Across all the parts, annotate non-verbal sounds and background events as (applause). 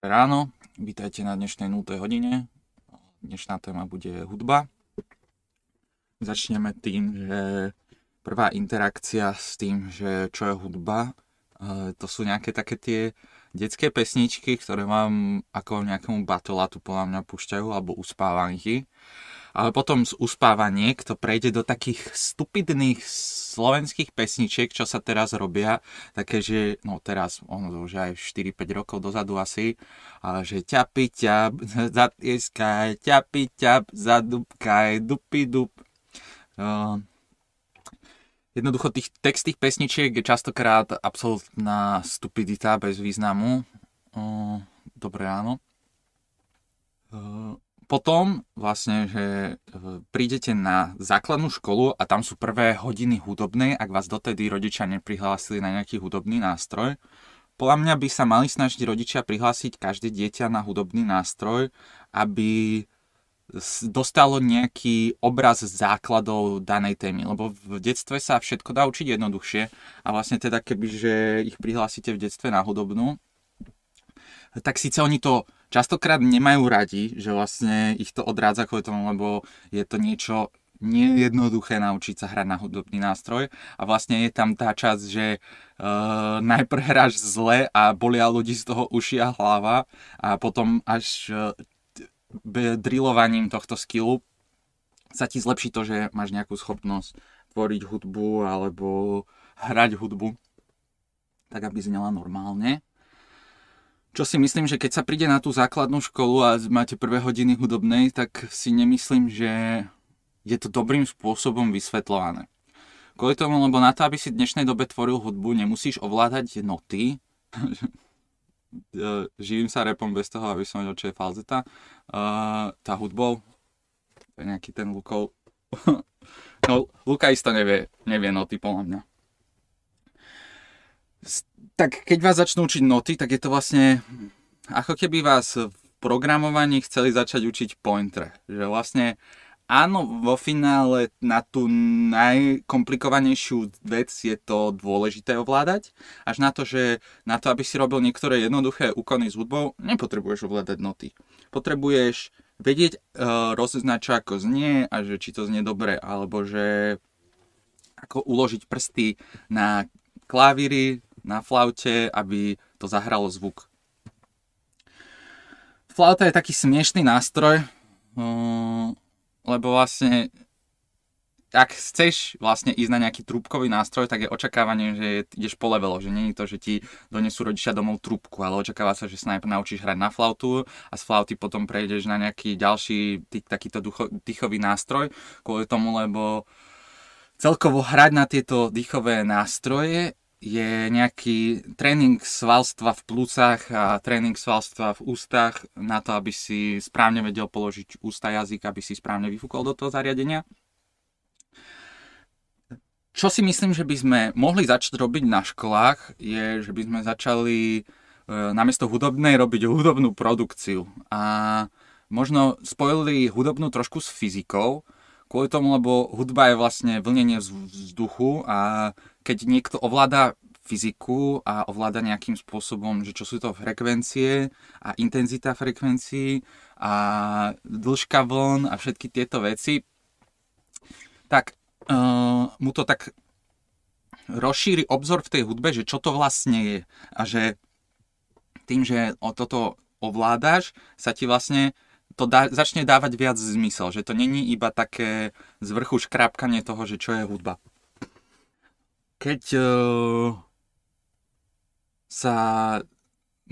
ráno, vítajte na dnešnej 0. hodine. Dnešná téma bude hudba. Začneme tým, že prvá interakcia s tým, že čo je hudba, e, to sú nejaké také tie detské pesničky, ktoré vám ako nejakému batolatu podľa mňa púšťajú, alebo uspávanky ale potom z uspáva niekto prejde do takých stupidných slovenských pesničiek, čo sa teraz robia, také, že, no teraz, ono to už aj 4-5 rokov dozadu asi, ale že ťapi ťap, (laughs) zatieskaj, ťapi ťap, zadubkaj, dupi dup. Uh, jednoducho tých text tých pesničiek je častokrát absolútna stupidita bez významu. Uh, dobré áno. Uh, potom vlastne, že e, prídete na základnú školu a tam sú prvé hodiny hudobnej, ak vás dotedy rodičia neprihlásili na nejaký hudobný nástroj. Podľa mňa by sa mali snažiť rodičia prihlásiť každé dieťa na hudobný nástroj, aby dostalo nejaký obraz základov danej témy, lebo v detstve sa všetko dá učiť jednoduchšie a vlastne teda keby, že ich prihlásite v detstve na hudobnú, tak síce oni to častokrát nemajú radi, že vlastne ich to odrádza kvôli tomu, lebo je to niečo nejednoduché naučiť sa hrať na hudobný nástroj. A vlastne je tam tá časť, že uh, najprv hráš zle a bolia ľudí z toho uši a hlava a potom až uh, drillovaním tohto skillu sa ti zlepší to, že máš nejakú schopnosť tvoriť hudbu alebo hrať hudbu tak, aby znela normálne čo si myslím, že keď sa príde na tú základnú školu a máte prvé hodiny hudobnej, tak si nemyslím, že je to dobrým spôsobom vysvetľované. Kvôli tomu, lebo na to, aby si v dnešnej dobe tvoril hudbu, nemusíš ovládať noty. (laughs) Živím sa repom bez toho, aby som vedel, čo je falzeta. Uh, tá hudbou, to je nejaký ten Lukov. (laughs) no, Luka isto nevie, nevie noty, podľa mňa tak keď vás začnú učiť noty, tak je to vlastne ako keby vás v programovaní chceli začať učiť pointer. Že vlastne áno, vo finále na tú najkomplikovanejšiu vec je to dôležité ovládať, až na to, že na to, aby si robil niektoré jednoduché úkony s hudbou, nepotrebuješ ovládať noty. Potrebuješ vedieť, uh, rozoznať, čo ako znie a že či to znie dobre, alebo že ako uložiť prsty na klavíry, na flaute, aby to zahralo zvuk. Flauta je taký smiešný nástroj, uh, lebo vlastne ak chceš vlastne ísť na nejaký trúbkový nástroj, tak je očakávanie, že ideš po levelo, že je to, že ti donesú rodičia domov trúbku, ale očakáva sa, že sa naučíš hrať na flautu a z flauty potom prejdeš na nejaký ďalší tý, takýto ducho, dýchový nástroj, kvôli tomu, lebo celkovo hrať na tieto dýchové nástroje je nejaký tréning svalstva v plúcach a tréning svalstva v ústach na to, aby si správne vedel položiť ústa jazyk, aby si správne vyfúkol do toho zariadenia. Čo si myslím, že by sme mohli začať robiť na školách, je, že by sme začali e, namiesto hudobnej robiť hudobnú produkciu. A možno spojili hudobnú trošku s fyzikou, kvôli tomu, lebo hudba je vlastne vlnenie vzduchu a keď niekto ovláda fyziku a ovláda nejakým spôsobom, že čo sú to frekvencie a intenzita frekvencií a dĺžka vln a všetky tieto veci, tak uh, mu to tak rozšíri obzor v tej hudbe, že čo to vlastne je. A že tým, že o toto ovládaš, sa ti vlastne to dá, začne dávať viac zmysel, že to není iba také z vrchu škrápkanie toho, že čo je hudba keď uh, sa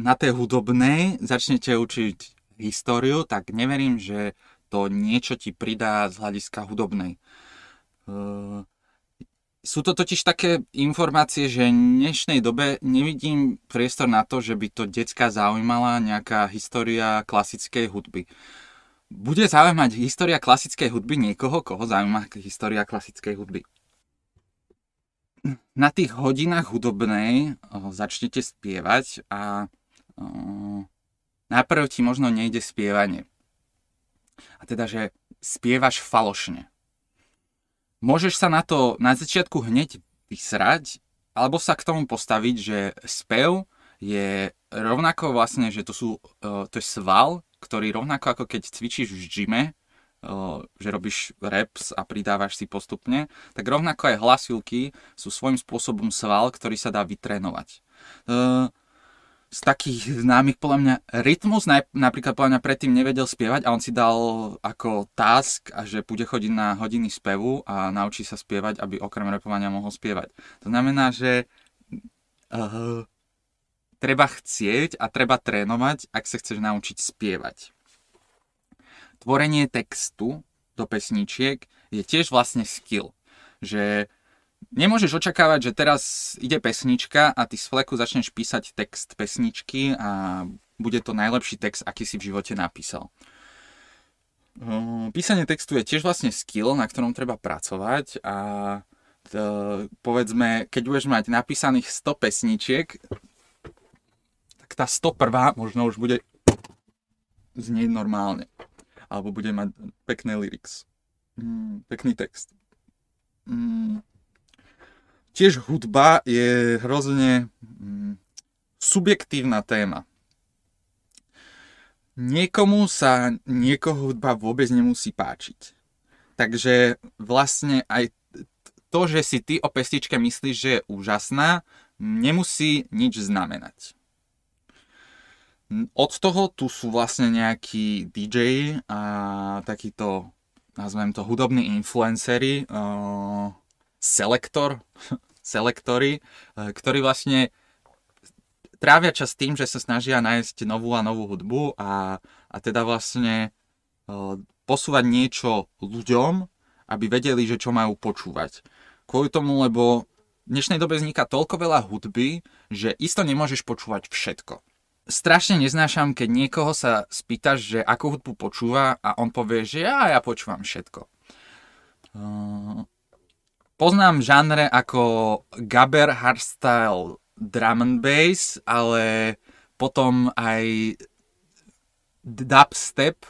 na tej hudobnej začnete učiť históriu, tak neverím, že to niečo ti pridá z hľadiska hudobnej. Uh, sú to totiž také informácie, že v dnešnej dobe nevidím priestor na to, že by to decka zaujímala nejaká história klasickej hudby. Bude zaujímať história klasickej hudby niekoho, koho zaujíma história klasickej hudby? na tých hodinách hudobnej začnete spievať a najprv ti možno nejde spievanie. A teda, že spievaš falošne. Môžeš sa na to na začiatku hneď vysrať, alebo sa k tomu postaviť, že spev je rovnako vlastne, že to sú, uh, to je sval, ktorý rovnako ako keď cvičíš v gyme, uh, že robíš reps a pridávaš si postupne, tak rovnako aj hlasivky sú svojím spôsobom sval, ktorý sa dá vytrénovať. Z takých známych, podľa mňa, Rytmus napríklad podľa mňa predtým nevedel spievať a on si dal ako task, a že bude chodiť na hodiny spevu a naučí sa spievať, aby okrem repovania mohol spievať. To znamená, že uh, treba chcieť a treba trénovať, ak sa chceš naučiť spievať. Tvorenie textu do pesničiek je tiež vlastne skill, že nemôžeš očakávať, že teraz ide pesnička a ty z fleku začneš písať text pesničky a bude to najlepší text, aký si v živote napísal. Písanie textu je tiež vlastne skill, na ktorom treba pracovať a povedzme, keď budeš mať napísaných 100 pesničiek, tak tá 101 možno už bude znieť normálne. Alebo bude mať pekné lyrics. Mm, pekný text. Mm, tiež hudba je hrozne mm, subjektívna téma. Niekomu sa niekoho hudba vôbec nemusí páčiť. Takže vlastne aj to, že si ty o pestičke myslíš, že je úžasná, nemusí nič znamenať. Od toho tu sú vlastne nejakí DJ a takíto, nazvem to, hudobní influencery, uh, selektor, (laughs) selektory, eh, ktorí vlastne trávia čas tým, že sa snažia nájsť novú a novú hudbu a, a teda vlastne eh, posúvať niečo ľuďom, aby vedeli, že čo majú počúvať. Kvôli tomu, lebo v dnešnej dobe vzniká toľko veľa hudby, že isto nemôžeš počúvať všetko. Strašne neznášam, keď niekoho sa spýtaš, že akú hudbu počúva a on povie, že ja, ja počúvam všetko. Poznám žánre ako Gaber Hardstyle Drum and Bass, ale potom aj dubstep,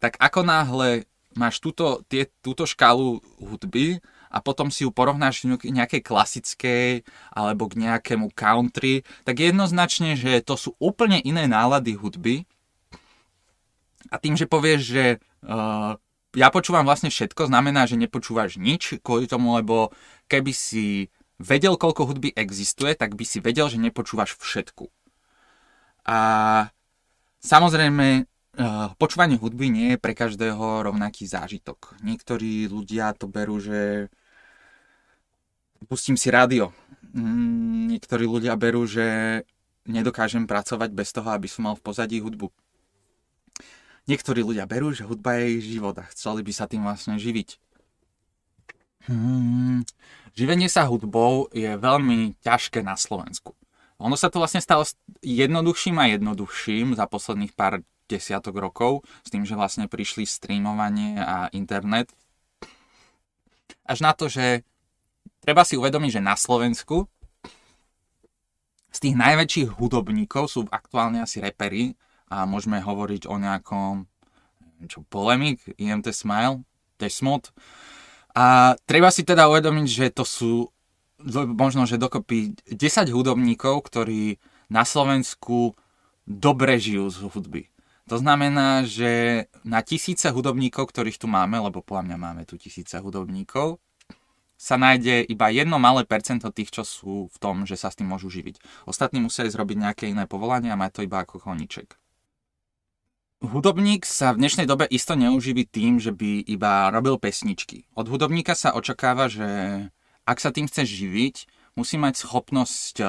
tak ako náhle máš túto, tie, túto škálu hudby a potom si ju porovnáš k nejakej klasickej alebo k nejakému country, tak jednoznačne, že to sú úplne iné nálady hudby. A tým, že povieš, že uh, ja počúvam vlastne všetko, znamená, že nepočúvaš nič kvôli tomu, lebo keby si vedel, koľko hudby existuje, tak by si vedel, že nepočúvaš všetku. A samozrejme, eh, počúvanie hudby nie je pre každého rovnaký zážitok. Niektorí ľudia to berú, že pustím si rádio. Mm, niektorí ľudia berú, že nedokážem pracovať bez toho, aby som mal v pozadí hudbu niektorí ľudia berú, že hudba je ich život a chceli by sa tým vlastne živiť. Hmm. Živenie sa hudbou je veľmi ťažké na Slovensku. Ono sa to vlastne stalo jednoduchším a jednoduchším za posledných pár desiatok rokov, s tým, že vlastne prišli streamovanie a internet. Až na to, že treba si uvedomiť, že na Slovensku z tých najväčších hudobníkov sú aktuálne asi repery, a môžeme hovoriť o nejakom čo, polemik, IMT Smile, Desmod. A treba si teda uvedomiť, že to sú možno, že dokopy 10 hudobníkov, ktorí na Slovensku dobre žijú z hudby. To znamená, že na tisíce hudobníkov, ktorých tu máme, lebo podľa mňa máme tu tisíce hudobníkov, sa nájde iba jedno malé percento tých, čo sú v tom, že sa s tým môžu živiť. Ostatní musia ísť robiť nejaké iné povolanie a mať to iba ako koníček. Hudobník sa v dnešnej dobe isto neuživí tým, že by iba robil pesničky. Od hudobníka sa očakáva, že ak sa tým chce živiť, musí mať schopnosť uh,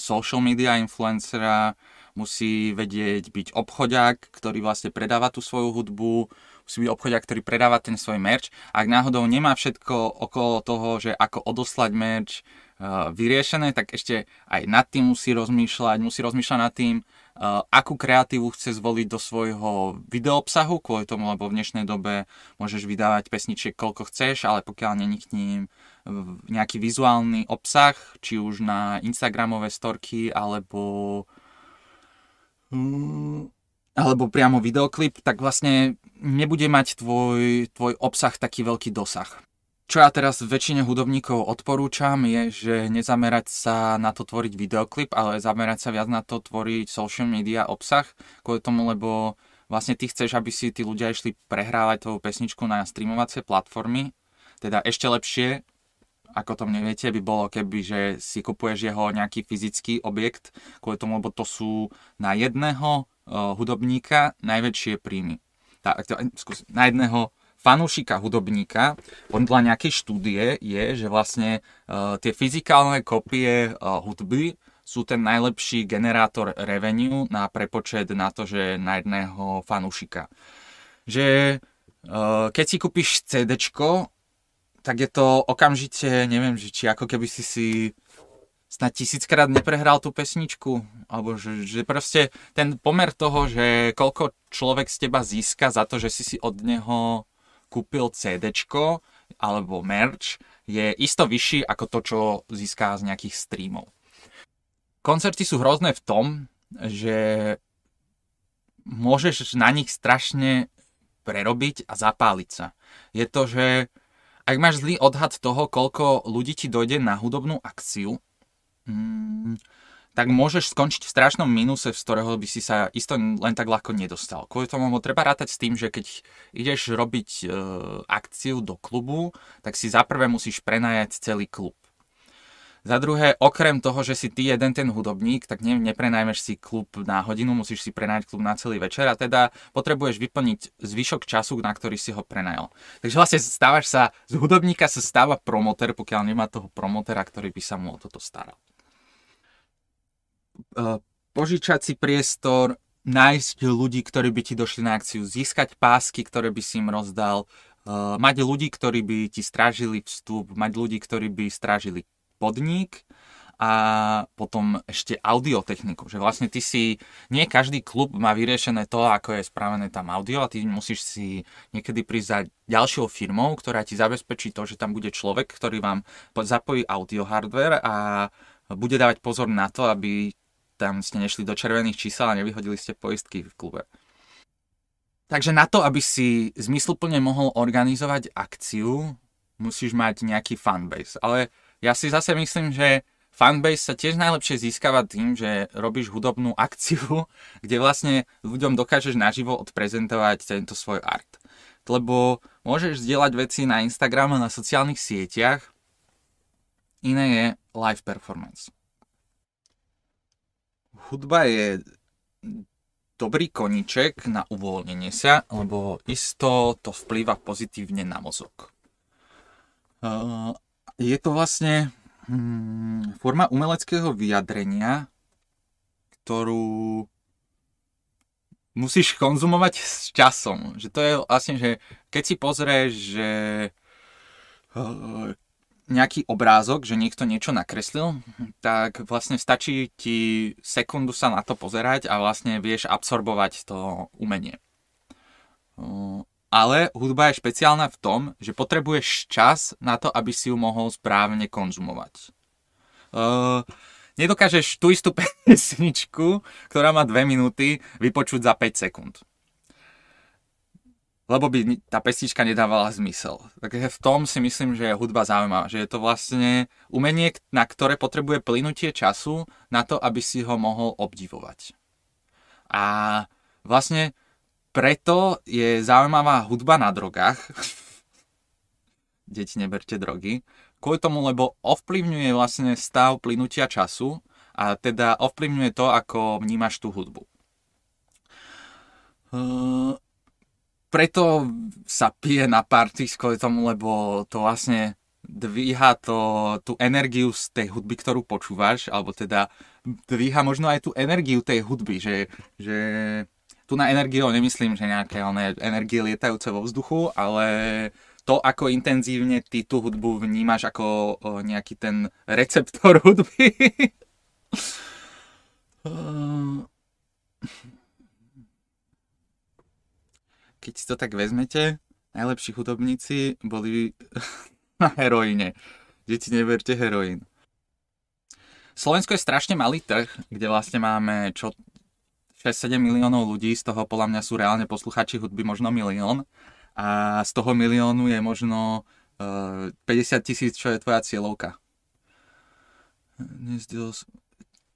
social media influencera, musí vedieť byť obchodiak, ktorý vlastne predáva tú svoju hudbu, musí byť obchodiak, ktorý predáva ten svoj merch. Ak náhodou nemá všetko okolo toho, že ako odoslať merch uh, vyriešené, tak ešte aj nad tým musí rozmýšľať, musí rozmýšľať nad tým, akú kreatívu chce zvoliť do svojho videoobsahu, kvôli tomu, lebo v dnešnej dobe môžeš vydávať pesničiek koľko chceš, ale pokiaľ není k ním nejaký vizuálny obsah, či už na Instagramové storky, alebo mm, alebo priamo videoklip, tak vlastne nebude mať tvoj, tvoj obsah taký veľký dosah. Čo ja teraz väčšine hudobníkov odporúčam, je, že nezamerať sa na to tvoriť videoklip, ale zamerať sa viac na to tvoriť social media obsah, kvôli tomu, lebo vlastne ty chceš, aby si tí ľudia išli prehrávať tvoju pesničku na streamovacie platformy, teda ešte lepšie, ako to neviete, by bolo keby, že si kupuješ jeho nejaký fyzický objekt, kvôli tomu, lebo to sú na jedného uh, hudobníka najväčšie príjmy. Tak, na jedného fanúšika hudobníka podľa nejakej štúdie je, že vlastne uh, tie fyzikálne kopie uh, hudby sú ten najlepší generátor revenue na prepočet na to, že na jedného fanúšika. Že uh, keď si kúpiš CD, tak je to okamžite, neviem, že či ako keby si si snad tisíckrát neprehral tú pesničku, alebo že, že proste ten pomer toho, že koľko človek z teba získa za to, že si si od neho kúpil CD alebo merch, je isto vyšší ako to, čo získá z nejakých streamov. Koncerty sú hrozné v tom, že môžeš na nich strašne prerobiť a zapáliť sa. Je to, že ak máš zlý odhad toho, koľko ľudí ti dojde na hudobnú akciu, mm, tak môžeš skončiť v strašnom mínuse, z ktorého by si sa isto len tak ľahko nedostal. Kvôli tomu treba rátať s tým, že keď ideš robiť e, akciu do klubu, tak si zaprvé musíš prenajať celý klub. Za druhé, okrem toho, že si ty jeden ten hudobník, tak ne, neprenajmeš si klub na hodinu, musíš si prenajať klub na celý večer a teda potrebuješ vyplniť zvyšok času, na ktorý si ho prenajal. Takže vlastne stávaš sa, z hudobníka sa stáva promoter, pokiaľ nemá toho promotera, ktorý by sa mu o toto staral. Eh, požičať si priestor, nájsť ľudí, ktorí by ti došli na akciu, získať pásky, ktoré by si im rozdal, eh, mať ľudí, ktorí by ti strážili vstup, mať ľudí, ktorí by strážili podnik a potom ešte audiotechniku, že vlastne ty si, nie každý klub má vyriešené to, ako je spravené tam audio a ty musíš si niekedy prísť za ďalšou firmou, ktorá ti zabezpečí to, že tam bude človek, ktorý vám zapojí audio hardware a bude dávať pozor na to, aby tam ste nešli do červených čísel a nevyhodili ste poistky v klube. Takže na to, aby si zmysluplne mohol organizovať akciu, musíš mať nejaký fanbase. Ale ja si zase myslím, že fanbase sa tiež najlepšie získava tým, že robíš hudobnú (laughs) akciu, kde vlastne ľuďom dokážeš naživo odprezentovať tento svoj art. Lebo môžeš zdieľať veci na Instagram a na sociálnych sieťach, iné je live performance hudba je dobrý koniček na uvoľnenie sa, lebo isto to vplýva pozitívne na mozog. Je to vlastne hm, forma umeleckého vyjadrenia, ktorú musíš konzumovať s časom. Že to je vlastne, že keď si pozrieš, že nejaký obrázok, že niekto niečo nakreslil, tak vlastne stačí ti sekundu sa na to pozerať a vlastne vieš absorbovať to umenie. Ale hudba je špeciálna v tom, že potrebuješ čas na to, aby si ju mohol správne konzumovať. nedokážeš tú istú (laughs) pesničku, ktorá má 2 minúty, vypočuť za 5 sekúnd lebo by tá pesnička nedávala zmysel. Takže v tom si myslím, že je hudba zaujímavá, že je to vlastne umenie, na ktoré potrebuje plynutie času na to, aby si ho mohol obdivovať. A vlastne preto je zaujímavá hudba na drogách. (laughs) Deti, neberte drogy. Kvôli tomu, lebo ovplyvňuje vlastne stav plynutia času a teda ovplyvňuje to, ako vnímaš tú hudbu. Uh preto sa pije na party kvôli tomu, lebo to vlastne dvíha to, tú energiu z tej hudby, ktorú počúvaš, alebo teda dvíha možno aj tú energiu tej hudby, že, že tu na energiu nemyslím, že nejaké one, energie lietajúce vo vzduchu, ale to, ako intenzívne ty tú hudbu vnímaš ako nejaký ten receptor (laughs) hudby. Keď si to tak vezmete, najlepší hudobníci boli (laughs) na heroíne. Deti, neverte heroín. Slovensko je strašne malý trh, kde vlastne máme čo 6-7 miliónov ľudí, z toho podľa mňa sú reálne posluchači hudby možno milión a z toho miliónu je možno uh, 50 tisíc, čo je tvoja cieľovka.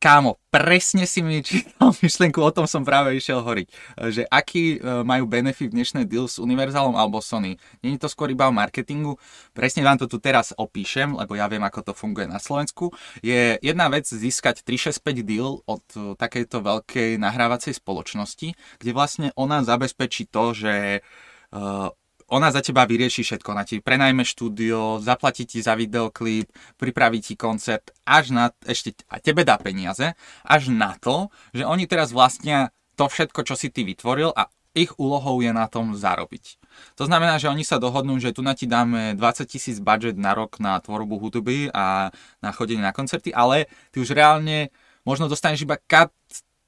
Kámo, presne si mi čítal (laughs) myšlienku, o tom som práve išiel hovoriť. Že aký e, majú benefit dnešné deal s Univerzálom alebo Sony. Není to skôr iba o marketingu. Presne vám to tu teraz opíšem, lebo ja viem, ako to funguje na Slovensku. Je jedna vec získať 365 deal od e, takejto veľkej nahrávacej spoločnosti, kde vlastne ona zabezpečí to, že uh, ona za teba vyrieši všetko. Ona ti prenajme štúdio, zaplatí ti za videoklip, pripraví ti koncert, až na, ešte a tebe dá peniaze, až na to, že oni teraz vlastnia to všetko, čo si ty vytvoril a ich úlohou je na tom zarobiť. To znamená, že oni sa dohodnú, že tu na ti dáme 20 tisíc budget na rok na tvorbu hudby a na chodenie na koncerty, ale ty už reálne možno dostaneš iba kat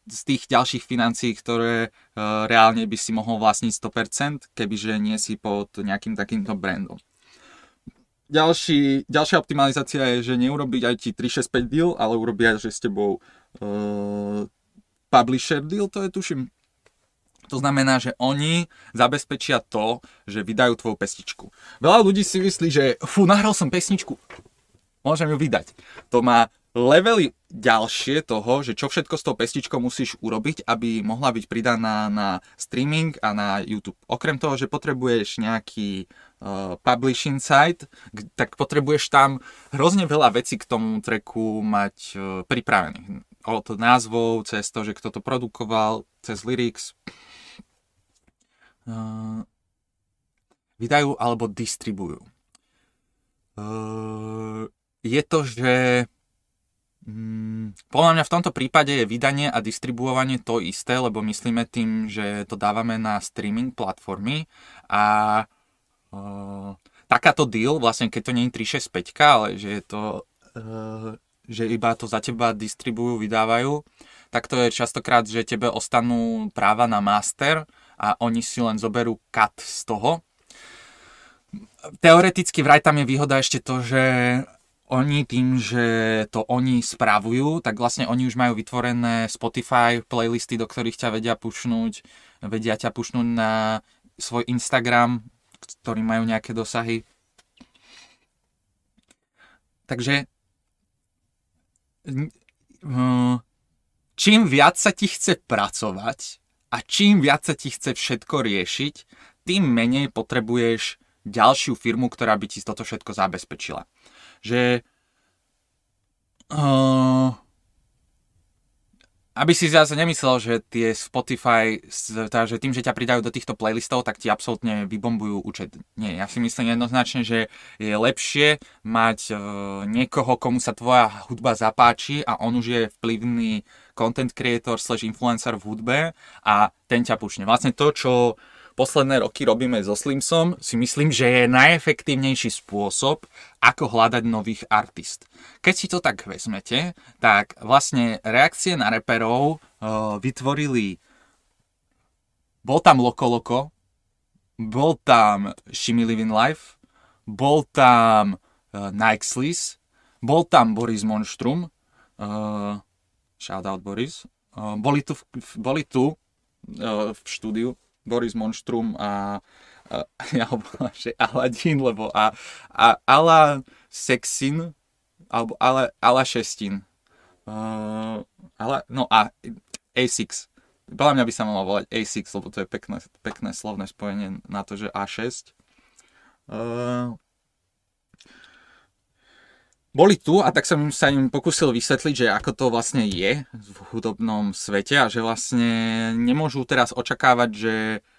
z tých ďalších financií, ktoré uh, reálne by si mohol vlastniť 100%, kebyže nie si pod nejakým takýmto brandom. Ďalší, ďalšia optimalizácia je, že neurobiť ti 365 deal, ale urobiť že s tebou uh, publisher deal, to je tuším. To znamená, že oni zabezpečia to, že vydajú tvoju pesničku. Veľa ľudí si myslí, že fú, nahral som pesničku, môžem ju vydať. To má levely ďalšie toho, že čo všetko s tou pestičkou musíš urobiť, aby mohla byť pridaná na streaming a na YouTube. Okrem toho, že potrebuješ nejaký uh, publishing site, tak potrebuješ tam hrozne veľa vecí k tomu treku mať uh, pripravených. Od názvov, cez to, že kto to produkoval, cez lyrics. Uh, vydajú alebo distribujú. Uh, je to, že podľa mňa v tomto prípade je vydanie a distribuovanie to isté, lebo myslíme tým, že to dávame na streaming platformy a uh, takáto deal, vlastne keď to nie je 365, ale že je to, uh, že iba to za teba distribujú, vydávajú, tak to je častokrát, že tebe ostanú práva na master a oni si len zoberú cut z toho. Teoreticky vraj tam je výhoda ešte to, že oni tým, že to oni spravujú, tak vlastne oni už majú vytvorené Spotify playlisty, do ktorých ťa vedia pušnúť, vedia ťa pušnúť na svoj Instagram, ktorý majú nejaké dosahy. Takže čím viac sa ti chce pracovať a čím viac sa ti chce všetko riešiť, tým menej potrebuješ ďalšiu firmu, ktorá by ti toto všetko zabezpečila že uh, aby si zase nemyslel, že tie Spotify, teda, že tým, že ťa pridajú do týchto playlistov, tak ti absolútne vybombujú účet. Nie, ja si myslím jednoznačne, že je lepšie mať uh, niekoho, komu sa tvoja hudba zapáči a on už je vplyvný content creator slash influencer v hudbe a ten ťa pušne. Vlastne to, čo posledné roky robíme so Slimsom, si myslím, že je najefektívnejší spôsob, ako hľadať nových artist. Keď si to tak vezmete, tak vlastne reakcie na reperov uh, vytvorili bol tam Loco, bol tam Shimmy Living Life, bol tam uh, Nike bol tam Boris Monstrum, uh, shoutout Boris, uh, boli tu, boli tu uh, v štúdiu Boris Monštrum a, a ja ho volám, že Aladín, lebo a, a Ala Sexin, alebo Ala, Ala Šestin. Uh, ale, no a A6. Podľa mňa by sa malo volať A6, lebo to je pekné, pekné slovné spojenie na to, že A6. Uh, boli tu a tak som sa im pokusil vysvetliť, že ako to vlastne je v hudobnom svete a že vlastne nemôžu teraz očakávať, že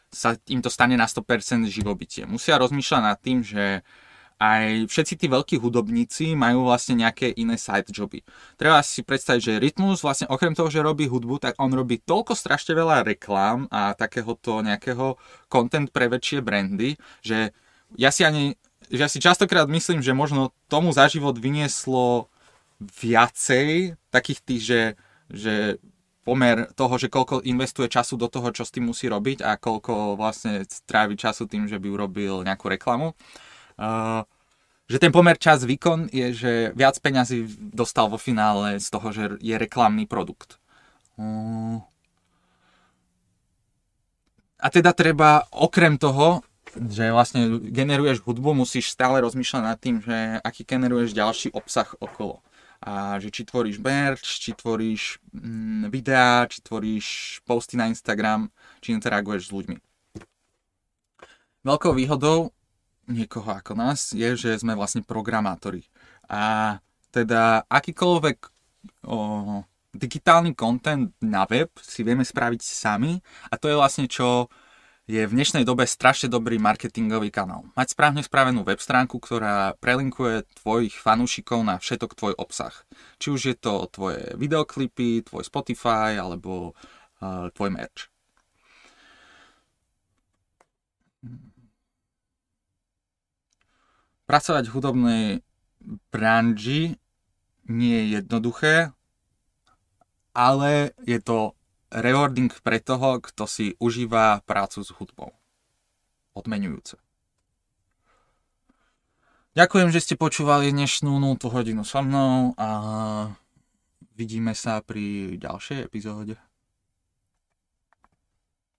sa im to stane na 100% živobytie. Musia rozmýšľať nad tým, že aj všetci tí veľkí hudobníci majú vlastne nejaké iné side joby. Treba si predstaviť, že Rytmus vlastne okrem toho, že robí hudbu, tak on robí toľko strašne veľa reklám a takéhoto nejakého content pre väčšie brandy, že ja si ani ja si častokrát myslím, že možno tomu za život vynieslo viacej takých tých, že, že pomer toho, že koľko investuje času do toho, čo s tým musí robiť a koľko vlastne strávi času tým, že by urobil nejakú reklamu. Uh, že ten pomer čas výkon je, že viac peňazí dostal vo finále z toho, že je reklamný produkt. Uh, a teda treba okrem toho že vlastne generuješ hudbu, musíš stále rozmýšľať nad tým, že aký generuješ ďalší obsah okolo. A že či tvoríš merch, či tvoríš mm, videá, či tvoríš posty na Instagram, či interaguješ s ľuďmi. Veľkou výhodou niekoho ako nás je, že sme vlastne programátori. A teda akýkoľvek o, digitálny content na web si vieme spraviť sami a to je vlastne čo je v dnešnej dobe strašne dobrý marketingový kanál. Mať správne spravenú web stránku, ktorá prelinkuje tvojich fanúšikov na všetok tvoj obsah. Či už je to tvoje videoklipy, tvoj Spotify alebo uh, tvoj merch. Pracovať v hudobnej branži nie je jednoduché, ale je to rewarding pre toho, kto si užíva prácu s hudbou. Odmenujúce. Ďakujem, že ste počúvali dnešnú 0 hodinu so mnou a vidíme sa pri ďalšej epizóde.